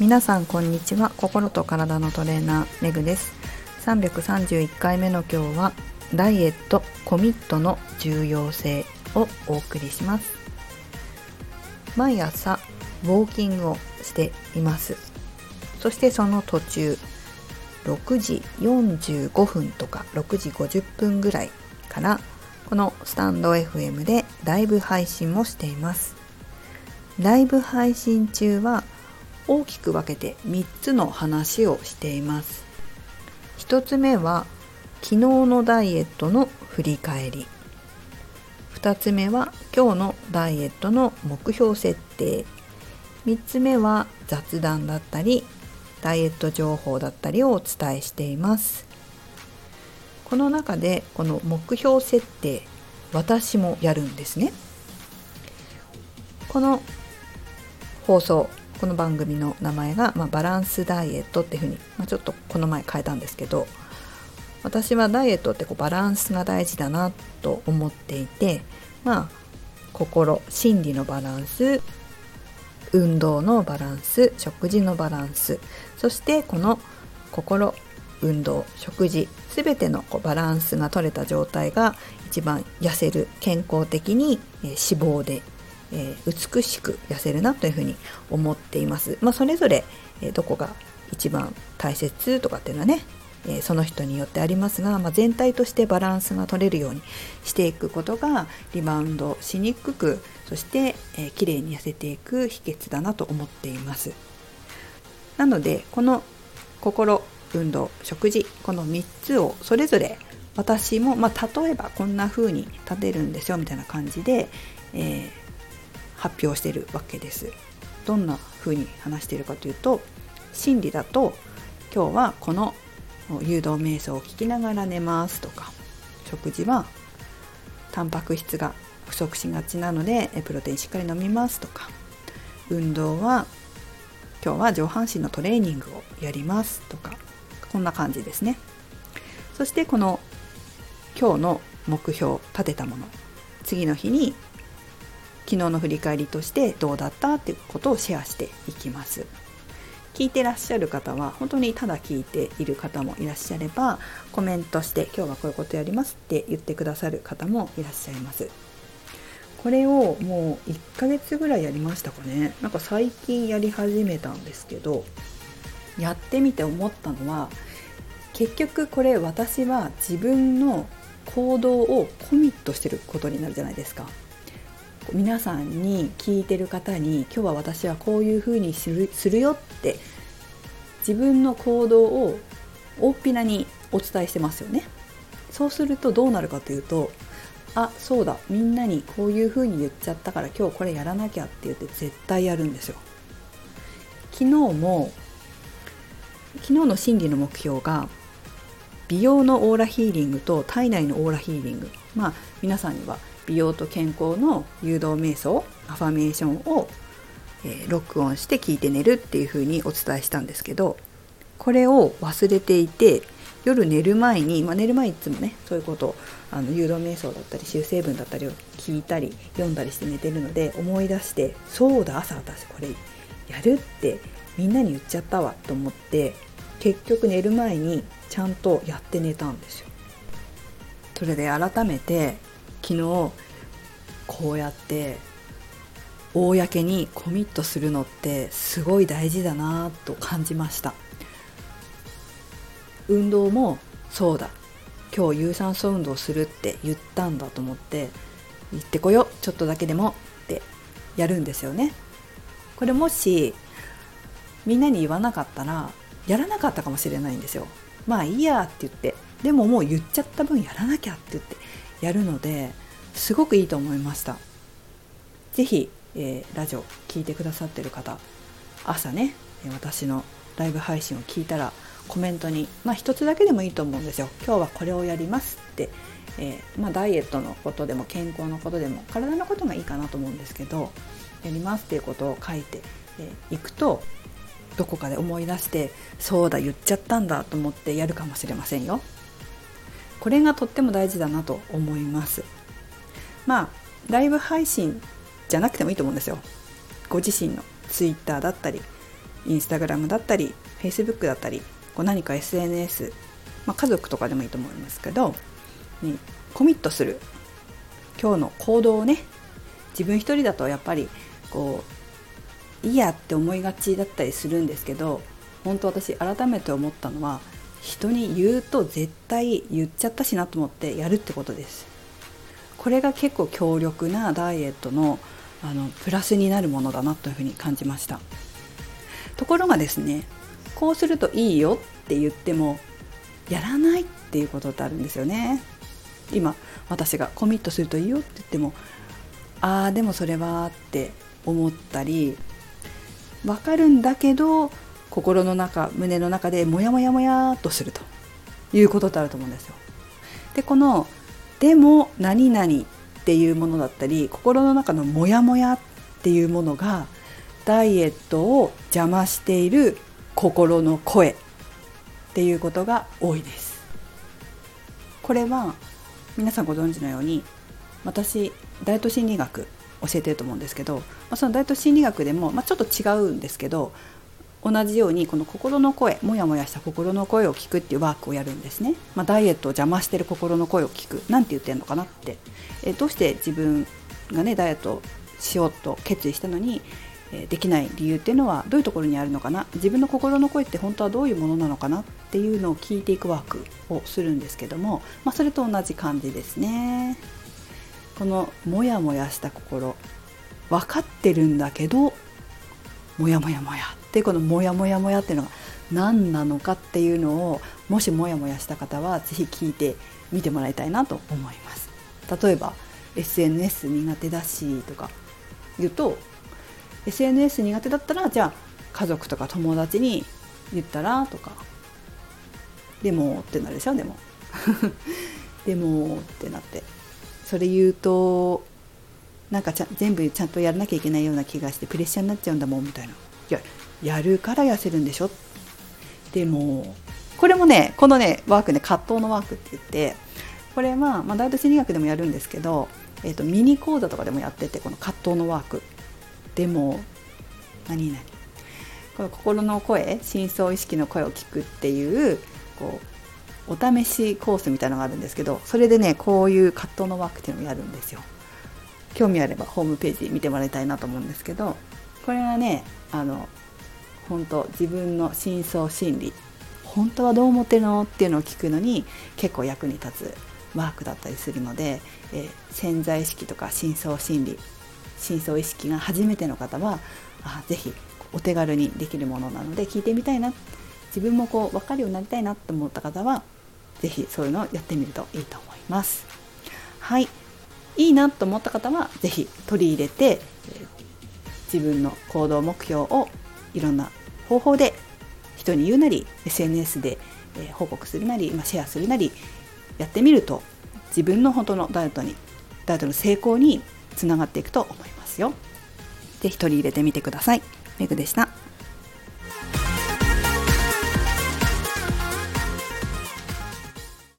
皆さんこんにちは。心と体のトレーナーめぐです。331回目の今日はダイエットコミットの重要性をお送りします。毎朝ウォーキングをしています。そしてその途中6時45分とか6時50分ぐらいからこのスタンド FM でライブ配信もしています。ライブ配信中は大きく分けて3つの話をしています。1つ目は昨日のダイエットの振り返り。2つ目は今日のダイエットの目標設定。3つ目は雑談だったりダイエット情報だったりをお伝えしています。この中でこの目標設定私もやるんですね。この放送この番組の名前が、まあ、バランスダイエットっていうふうに、まあ、ちょっとこの前変えたんですけど私はダイエットってこうバランスが大事だなと思っていてまあ心心理のバランス運動のバランス食事のバランスそしてこの心運動食事全てのこうバランスが取れた状態が一番痩せる健康的に、脂肪で、えー、美しく痩せるなというふうに思っています。まあ、それぞれ、え、どこが一番大切とかっていうのはねえその人によってありますが、まあ、全体としてバランスが取れるようにしていくことがリバウンドしにくくそして、えー、綺麗に痩せていく秘訣だなと思っていますなのでこの心運動食事この3つをそれぞれ私も、まあ、例えばこんな風に立てるんですよみたいな感じで、えー、発表してるわけです。どんな風に話しているかというと心理だと今日はこの誘導瞑想を聞きながら寝ますとか食事はタンパク質が不足しがちなのでプロテインしっかり飲みますとか運動は今日は上半身のトレーニングをやりますとかこんな感じですね。そしてこの今日の目標立てたもの。次の日に昨日の振り返りとしてどうだったっていうことをシェアしていきます。聞いてらっしゃる方は本当にただ聞いている方もいらっしゃればコメントして今日はこういうことやりますって言ってくださる方もいらっしゃいます。これをもう1ヶ月ぐらいやりましたかね。なんか最近やり始めたんですけどやってみて思ったのは結局これ私は自分の行動をコミットしてることになるじゃないですか。皆さんに聞いてる方に今日は私はこういうふうにするするよって自分の行動を大っぴなにお伝えしてますよね。そうするとどうなるかというとあそうだみんなにこういうふうに言っちゃったから今日これやらなきゃって言って絶対やるんですよ。昨日も昨日の心理の目標が美容のオーラヒーリングと体内のオーラヒーリング。まあ皆さんには美容と健康の誘導瞑想アファメーションを、えー、録音して聞いて寝るっていう風にお伝えしたんですけどこれを忘れていて夜寝る前に、まあ、寝る前いつもねそういうことあの誘導瞑想だったり修正文だったりを聞いたり読んだりして寝てるので思い出してそうだ朝私これやるってみんなに言っちゃったわと思って結局寝る前にちゃんとやって寝たんですよ。それで改めて昨日こうやって公にコミットするのってすごい大事だなと感じました運動もそうだ今日有酸素運動するって言ったんだと思って行ってこよちょっとだけでもってやるんですよねこれもしみんなに言わなかったらやらなかったかもしれないんですよまあいいやって言ってでももう言っちゃった分やらなきゃって言ってやるのですごくいいと思いました。是非、えー、ラジオ聴いてくださってる方朝ね私のライブ配信を聞いたらコメントにまあ一つだけでもいいと思うんですよ。今日はこれをやりますって、えー、まあ、ダイエットのことでも健康のことでも体のことがいいかなと思うんですけどやりますっていうことを書いてい、えー、くとどこかで思い出してそうだ言っちゃったんだと思ってやるかもしれませんよ。これがとっても大事だなと思います。まあライブ配信じゃなくてもいいと思うんですよ。ご自身の Twitter だったりインスタグラムだったりフェイスブックだったりこう何か SNS、まあ、家族とかでもいいと思いますけどにコミットする今日の行動をね自分一人だとやっぱりこういいやって思いがちだったりするんですけど本当私改めて思ったのは人に言うと絶対言っちゃったしなと思ってやるってことです。これが結構強力なダイエットのあのプラスになるものだなというふうに感じました。ところがですねこうするといいよって言ってもやらないっていうことってあるんですよね。今私がコミットするといいよって言ってもああでもそれはって思ったり分かるんだけど心の中胸の中でモヤモヤモヤっとするということってあると思うんですよ。でこの「でも何々」っていうものだったり心の中のモヤモヤっていうものがダイエットを邪魔している心の声っていうことが多いです。これは皆さんご存知のように私ダイエット心理学教えてると思うんですけど、まあ、そのダイエット心理学でも、まあ、ちょっと違うんですけど同じようにこの心の声もやもやした心の声を聞くっていうワークをやるんですね、まあ、ダイエットを邪魔してる心の声を聞く。何て言ってんのかなって。えどうして自分がねダイエットしようと決意したのにできない理由っていうのはどういうところにあるのかな。自分の心の声って本当はどういうものなのかなっていうのを聞いていくワークをするんですけども、まあ、それと同じ感じですね。このモヤモヤした心分かってるんだけどモヤモヤモヤ。ってこのモヤモヤモヤっていうのが何なのかっていうのをもしモヤモヤした方は是非聞いてみてもらいたいなと思います。例えば SNS 苦手だしとか言うと SNS 苦手だったらじゃあ家族とか友達に言ったらとか。でもってなるでしょ？でも。でもってなって。それ言うとなんかちゃ全部ちゃんとやらなきゃいけないような気がしてプレッシャーになっちゃうんだもんみたいな。いややるから痩せるんでしょ？でもこれもねこのねワークね葛藤のワークって言ってこれは、まあ、ダイエット心理学でもやるんですけど、えーと、ミニ講座とかでもやっててこの葛藤のワーク。でも何々。この心の声深層意識の声を聞くっていうこうお試しコースみたいなのがあるんですけどそれでねこういう葛藤のワークっていうのをやるんですよ。興味あればホームページ見てもらいたいなと思うんですけどこれはねあの本当自分の深層心理本当はどう思ってるのっていうのを聞くのに結構役に立つワークだったりするので、えー、潜在意識とか深層心理深層意識が初めての方はあぜひお手軽にできるものなので聞いてみたいな自分もこう分かるようになりたいなと思った方は是非そういうのをやってみるといいと思います。はいいいなと思った方は是非取り入れて自分の行動目標をいろんな方法で人に言うなり SNS で報告するなり、まシェアするなりやってみると自分の本当のダイエットにダイエットの成功につながっていくと思いますよ。是非取り入れてみてください。メグでした。